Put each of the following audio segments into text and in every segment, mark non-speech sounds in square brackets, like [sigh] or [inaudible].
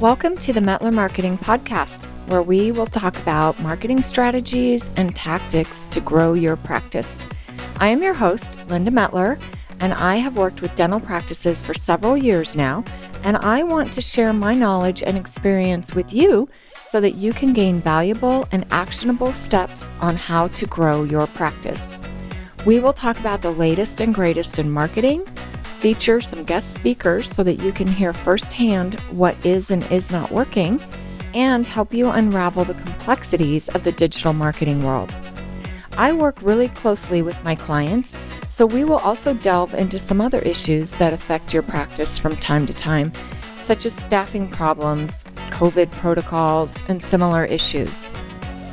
Welcome to the Mettler Marketing Podcast, where we will talk about marketing strategies and tactics to grow your practice. I am your host, Linda Mettler, and I have worked with dental practices for several years now, and I want to share my knowledge and experience with you so that you can gain valuable and actionable steps on how to grow your practice. We will talk about the latest and greatest in marketing feature some guest speakers so that you can hear firsthand what is and is not working, and help you unravel the complexities of the digital marketing world. I work really closely with my clients, so we will also delve into some other issues that affect your practice from time to time, such as staffing problems, COVID protocols, and similar issues.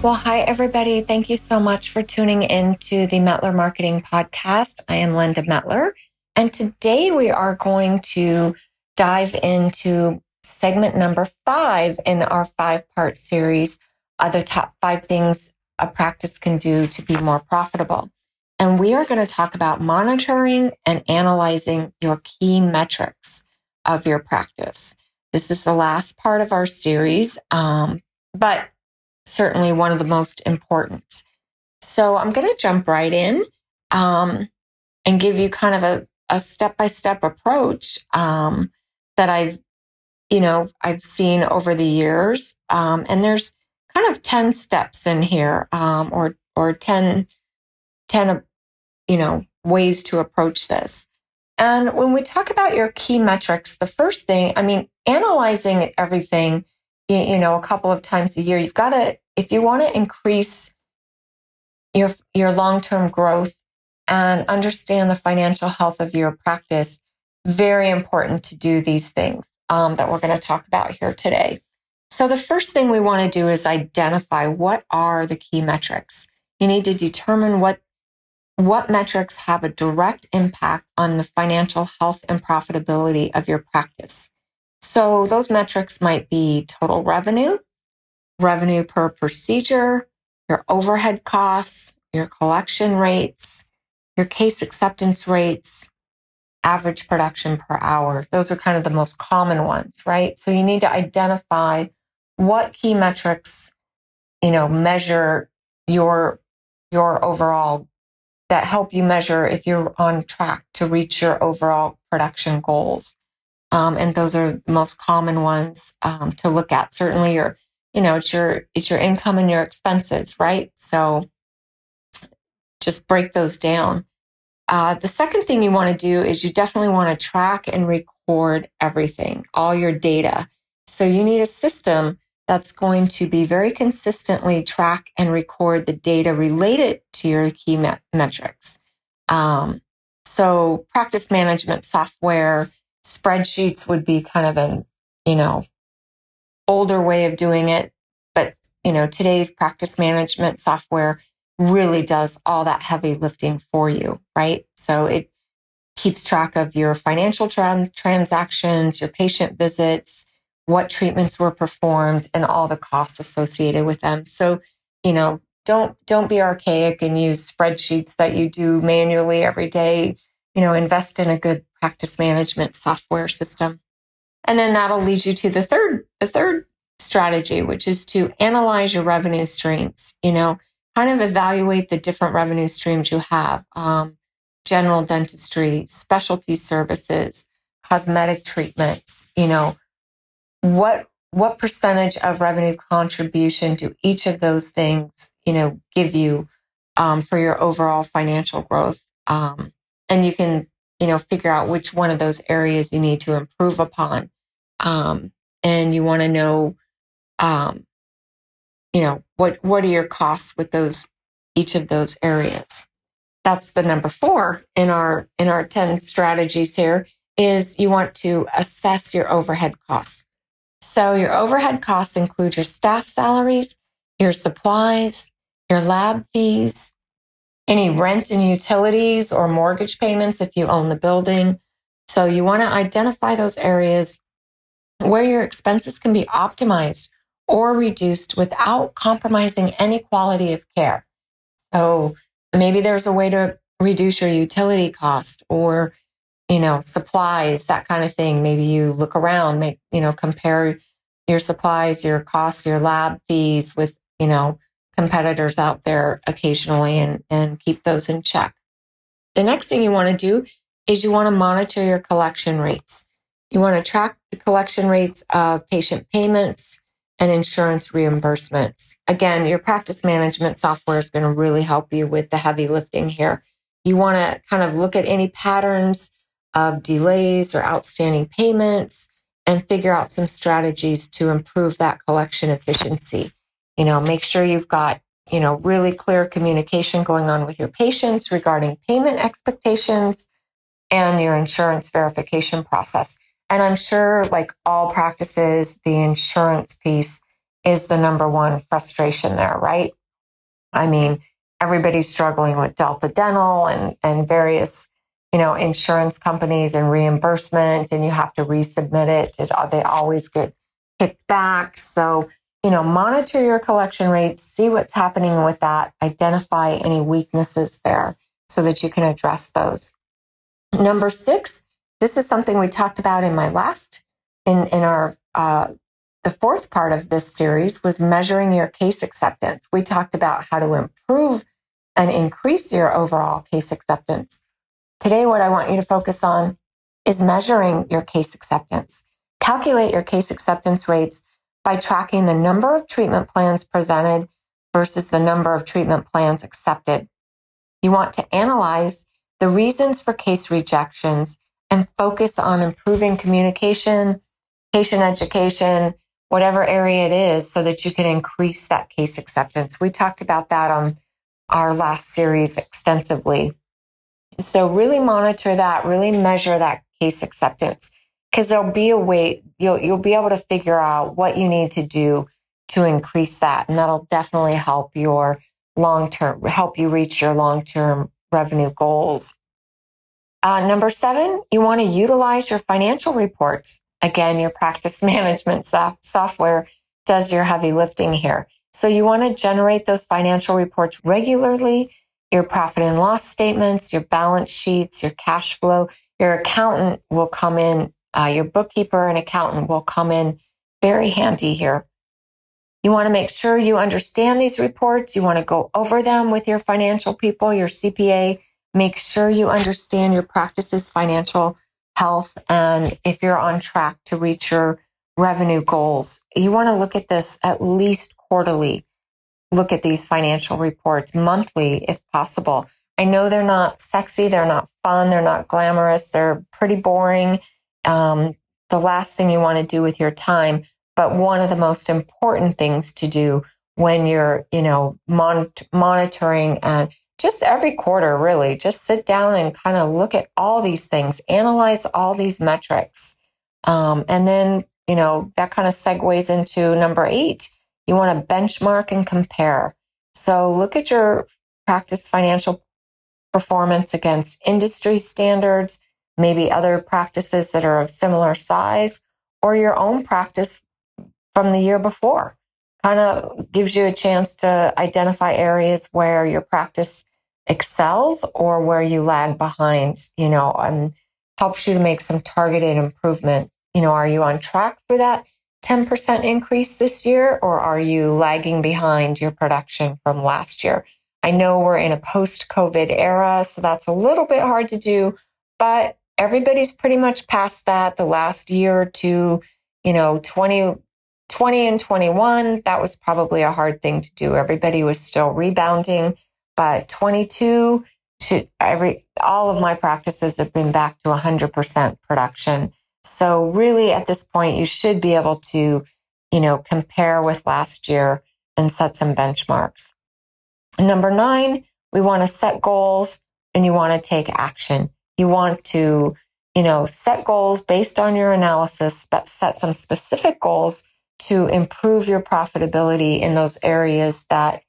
Well, hi, everybody. Thank you so much for tuning in to the Mettler Marketing Podcast. I am Linda Mettler. And today we are going to dive into segment number five in our five part series, uh, the top five things a practice can do to be more profitable. And we are going to talk about monitoring and analyzing your key metrics of your practice. This is the last part of our series, um, but certainly one of the most important. So I'm going to jump right in um, and give you kind of a, a step by step approach um, that I've, you know, I've seen over the years. Um, and there's kind of 10 steps in here um, or, or 10, 10, you know, ways to approach this. And when we talk about your key metrics, the first thing, I mean, analyzing everything, you, you know, a couple of times a year, you've got to, if you want to increase your, your long-term growth and understand the financial health of your practice. Very important to do these things um, that we're going to talk about here today. So the first thing we want to do is identify what are the key metrics. You need to determine what what metrics have a direct impact on the financial health and profitability of your practice. So those metrics might be total revenue, revenue per procedure, your overhead costs, your collection rates, your case acceptance rates, average production per hour. Those are kind of the most common ones, right? So you need to identify what key metrics, you know, measure your, your overall that help you measure if you're on track to reach your overall production goals. Um, and those are the most common ones um, to look at. Certainly, your, you know, it's your it's your income and your expenses, right? So just break those down. Uh, the second thing you want to do is you definitely want to track and record everything, all your data. So you need a system that's going to be very consistently track and record the data related to your key met- metrics. Um, so practice management software, spreadsheets would be kind of an, you know, older way of doing it. But, you know, today's practice management software really does all that heavy lifting for you, right? So it keeps track of your financial tra- transactions, your patient visits, what treatments were performed and all the costs associated with them. So, you know, don't don't be archaic and use spreadsheets that you do manually every day. You know, invest in a good practice management software system. And then that'll lead you to the third the third strategy, which is to analyze your revenue streams. You know, kind of evaluate the different revenue streams you have um, general dentistry, specialty services, cosmetic treatments, you know, what what percentage of revenue contribution do each of those things, you know, give you um, for your overall financial growth? Um, and you can, you know, figure out which one of those areas you need to improve upon. Um, and you want to know, um, you know, what, what are your costs with those, each of those areas? That's the number four in our, in our 10 strategies here is you want to assess your overhead costs. So your overhead costs include your staff salaries, your supplies, your lab fees, any rent and utilities or mortgage payments if you own the building. So you want to identify those areas where your expenses can be optimized or reduced without compromising any quality of care. So maybe there's a way to reduce your utility cost or, you know, supplies, that kind of thing. Maybe you look around, make, you know, compare your supplies, your costs, your lab fees with, you know, competitors out there occasionally and, and keep those in check. The next thing you want to do is you want to monitor your collection rates. You want to track the collection rates of patient payments and insurance reimbursements. Again, your practice management software is going to really help you with the heavy lifting here. You want to kind of look at any patterns of delays or outstanding payments and figure out some strategies to improve that collection efficiency. You know, make sure you've got, you know, really clear communication going on with your patients regarding payment expectations and your insurance verification process. And I'm sure, like all practices, the insurance piece is the number one frustration there, right? I mean, everybody's struggling with Delta Dental and, and various, you know, insurance companies and reimbursement, and you have to resubmit it. it uh, they always get kicked back. So, you know, monitor your collection rates, see what's happening with that, identify any weaknesses there so that you can address those. Number six, this is something we talked about in my last, in, in our, uh, the fourth part of this series was measuring your case acceptance. We talked about how to improve and increase your overall case acceptance. Today, what I want you to focus on is measuring your case acceptance. Calculate your case acceptance rates by tracking the number of treatment plans presented versus the number of treatment plans accepted. You want to analyze the reasons for case rejections and focus on improving communication, patient education, whatever area it is, so that you can increase that case acceptance. We talked about that on our last series extensively. So really monitor that, really measure that case acceptance because there'll be a way you'll you'll be able to figure out what you need to do to increase that and that'll definitely help your long term help you reach your long term revenue goals. Uh, number seven, you want to utilize your financial reports. Again, your practice [laughs] management soft- software does your heavy lifting here. So you want to generate those financial reports regularly, your profit and loss statements, your balance sheets, your cash flow. Your accountant will come in, uh, your bookkeeper and accountant will come in very handy here. You want to make sure you understand these reports. You want to go over them with your financial people, your CPA. Make sure you understand your practice's financial health and if you're on track to reach your revenue goals. You want to look at this at least quarterly. Look at these financial reports monthly if possible. I know they're not sexy, they're not fun, they're not glamorous, they're pretty boring. Um, the last thing you want to do with your time but one of the most important things to do when you're, you know, mon- monitoring and just every quarter, really, just sit down and kind of look at all these things, analyze all these metrics. Um, and then, you know, that kind of segues into number eight. You want to benchmark and compare. So look at your practice financial performance against industry standards, maybe other practices that are of similar size, or your own practice from the year before. Kind of gives you a chance to identify areas where your practice excels or where you lag behind, you know, and helps you to make some targeted improvements. You know, are you on track for that 10% increase this year or are you lagging behind your production from last year? I know we're in a post COVID era, so that's a little bit hard to do, but everybody's pretty much past that. The last year or two, you know, 20, 20 and 21, that was probably a hard thing to do. Everybody was still rebounding, but 22 should every, all of my practices have been back to 100% production. So really at this point, you should be able to, you know, compare with last year and set some benchmarks. Number nine, we want to set goals and you want to take action. You want to, you know, set goals based on your analysis, but set some specific goals to improve your profitability in those areas that,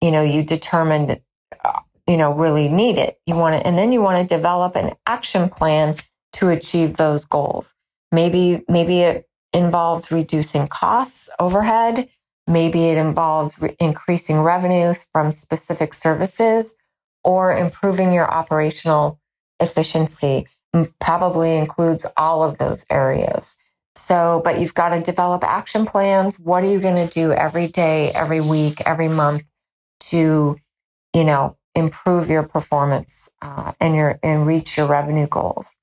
you know, you determined, uh, you know, really need it. You want to, and then you want to develop an action plan to achieve those goals. Maybe, maybe it involves reducing costs, overhead. Maybe it involves re- increasing revenues from specific services or improving your operational efficiency. Probably includes all of those areas. So, but you've got to develop action plans. What are you going to do every day, every week, every month to, you know, improve your performance uh, and your and reach your revenue goals?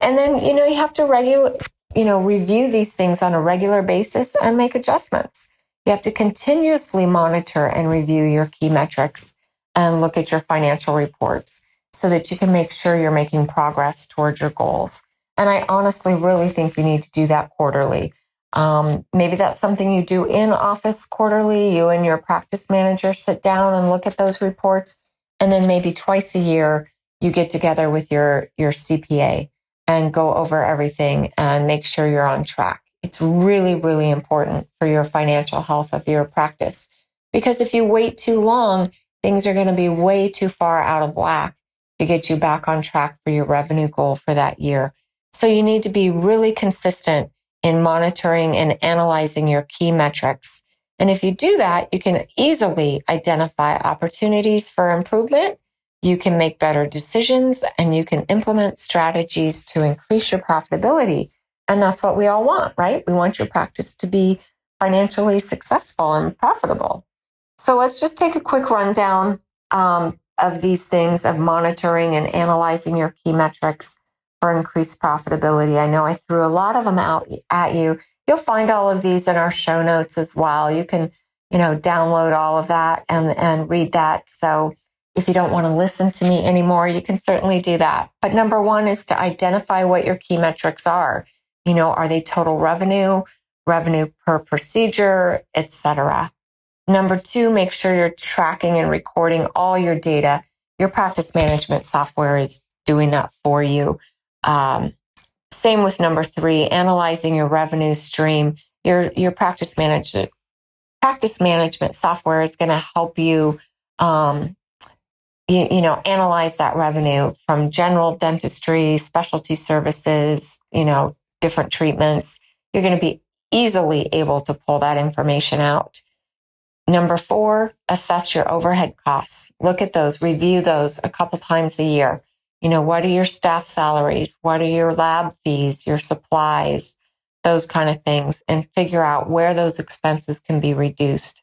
And then, you know, you have to regular, you know, review these things on a regular basis and make adjustments. You have to continuously monitor and review your key metrics and look at your financial reports so that you can make sure you're making progress towards your goals. And I honestly really think you need to do that quarterly. Um, maybe that's something you do in office quarterly. You and your practice manager sit down and look at those reports. And then maybe twice a year, you get together with your, your CPA and go over everything and make sure you're on track. It's really, really important for your financial health of your practice. Because if you wait too long, things are going to be way too far out of whack to get you back on track for your revenue goal for that year. So you need to be really consistent in monitoring and analyzing your key metrics. And if you do that, you can easily identify opportunities for improvement. You can make better decisions and you can implement strategies to increase your profitability. And that's what we all want, right? We want your practice to be financially successful and profitable. So let's just take a quick rundown um, of these things of monitoring and analyzing your key metrics for increased profitability. I know I threw a lot of them out at you. You'll find all of these in our show notes as well. You can, you know, download all of that and, and read that. So if you don't want to listen to me anymore, you can certainly do that. But number one is to identify what your key metrics are. You know, are they total revenue, revenue per procedure, etc. Number two, make sure you're tracking and recording all your data. Your practice management software is doing that for you. Um, same with number three, analyzing your revenue stream. Your your practice management practice management software is going to help you, um, you, you know, analyze that revenue from general dentistry, specialty services, you know, different treatments. You're going to be easily able to pull that information out. Number four, assess your overhead costs. Look at those, review those a couple times a year. You know, what are your staff salaries? What are your lab fees, your supplies, those kind of things, and figure out where those expenses can be reduced.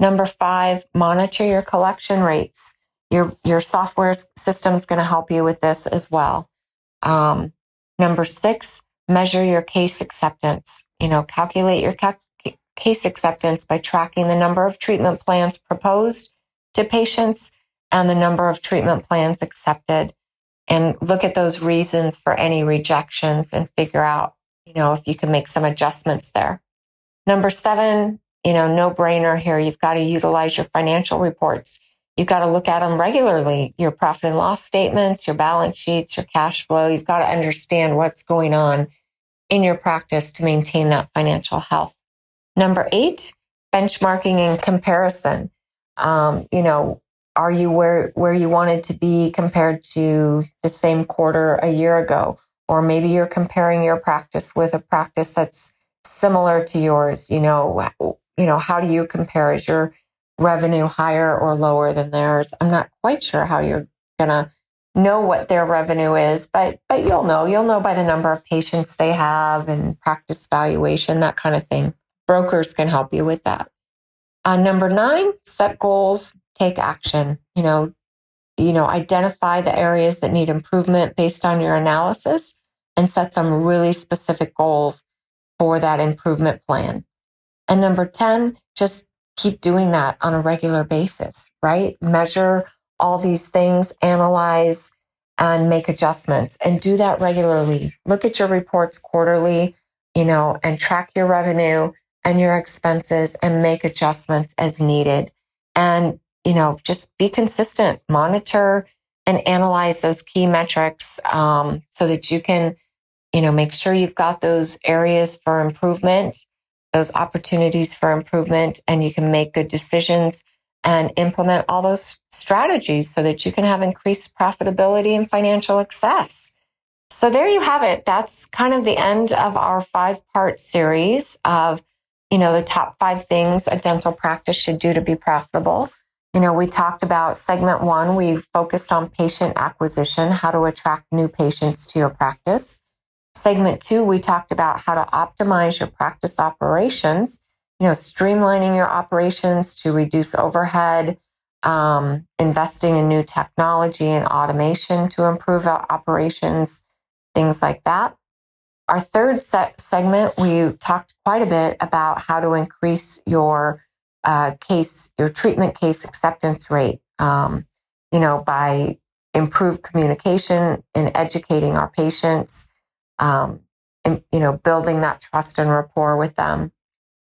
Number five, monitor your collection rates. Your, your software system is going to help you with this as well. Um, number six, measure your case acceptance. You know, calculate your ca- case acceptance by tracking the number of treatment plans proposed to patients and the number of treatment plans accepted and look at those reasons for any rejections and figure out, you know, if you can make some adjustments there. Number seven, you know, no brainer here. You've got to utilize your financial reports. You've got to look at them regularly, your profit and loss statements, your balance sheets, your cash flow. You've got to understand what's going on in your practice to maintain that financial health. Number eight, benchmarking and comparison. Um, you know, are you where, where you wanted to be compared to the same quarter a year ago? Or maybe you're comparing your practice with a practice that's similar to yours. You know, you know, how do you compare? Is your revenue higher or lower than theirs? I'm not quite sure how you're gonna know what their revenue is, but but you'll know. You'll know by the number of patients they have and practice valuation, that kind of thing. Brokers can help you with that. Uh, number nine, set goals, take action. You know, you know, identify the areas that need improvement based on your analysis and set some really specific goals for that improvement plan. And number 10, just keep doing that on a regular basis, right? Measure all these things, analyze and make adjustments and do that regularly. Look at your reports quarterly, you know, and track your revenue and your expenses and make adjustments as needed. And you know, just be consistent, monitor and analyze those key metrics um, so that you can, you know, make sure you've got those areas for improvement, those opportunities for improvement, and you can make good decisions and implement all those strategies so that you can have increased profitability and financial success. So there you have it. That's kind of the end of our five part series of, you know, the top five things a dental practice should do to be profitable. You know, we talked about segment one, we focused on patient acquisition, how to attract new patients to your practice. Segment two, we talked about how to optimize your practice operations, you know, streamlining your operations to reduce overhead, um, investing in new technology and automation to improve our operations, things like that. Our third segment, we talked quite a bit about how to increase your uh, case, your treatment case acceptance rate, um, you know, by improved communication and educating our patients, um, and, you know, building that trust and rapport with them.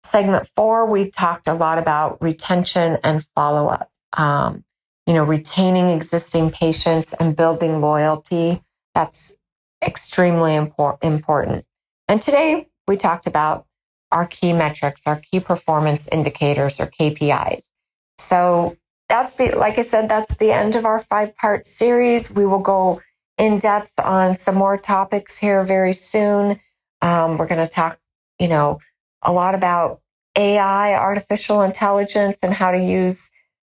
Segment four, we talked a lot about retention and follow up. Um, you know, retaining existing patients and building loyalty. That's extremely impor- important. And today we talked about our key metrics, our key performance indicators or KPIs. So that's the, like I said, that's the end of our five part series. We will go in depth on some more topics here very soon. Um, we're going to talk, you know, a lot about AI, artificial intelligence, and how to use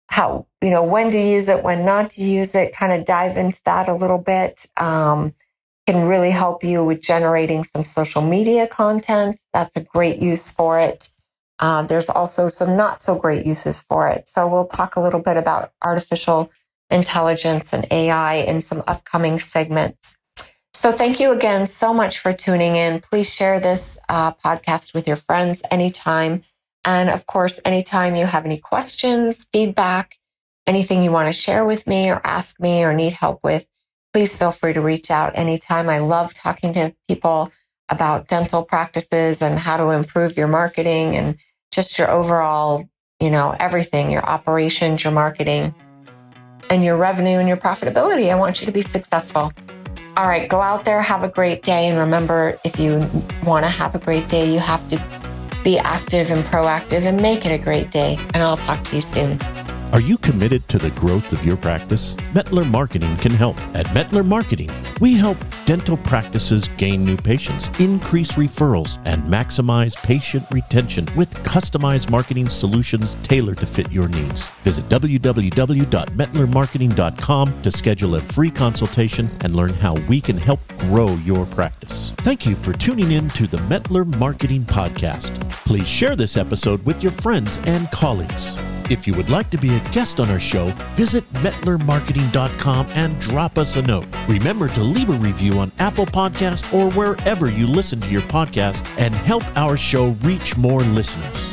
how, you know, when to use it, when not to use it, kind of dive into that a little bit. Um, can really help you with generating some social media content. That's a great use for it. Uh, there's also some not so great uses for it. So we'll talk a little bit about artificial intelligence and AI in some upcoming segments. So thank you again so much for tuning in. Please share this uh, podcast with your friends anytime. And of course, anytime you have any questions, feedback, anything you want to share with me or ask me or need help with, please feel free to reach out anytime. I love talking to people about dental practices and how to improve your marketing and just your overall, you know, everything, your operations, your marketing, and your revenue and your profitability. I want you to be successful. All right, go out there, have a great day. And remember, if you want to have a great day, you have to be active and proactive and make it a great day. And I'll talk to you soon. Are you committed to the growth of your practice? Mettler Marketing can help. At Mettler Marketing, we help dental practices gain new patients, increase referrals, and maximize patient retention with customized marketing solutions tailored to fit your needs. Visit www.mettlermarketing.com to schedule a free consultation and learn how we can help grow your practice. Thank you for tuning in to the Mettler Marketing Podcast. Please share this episode with your friends and colleagues. If you would like to be a guest on our show, visit mettlermarketing.com and drop us a note. Remember to leave a review on Apple Podcast or wherever you listen to your podcast and help our show reach more listeners.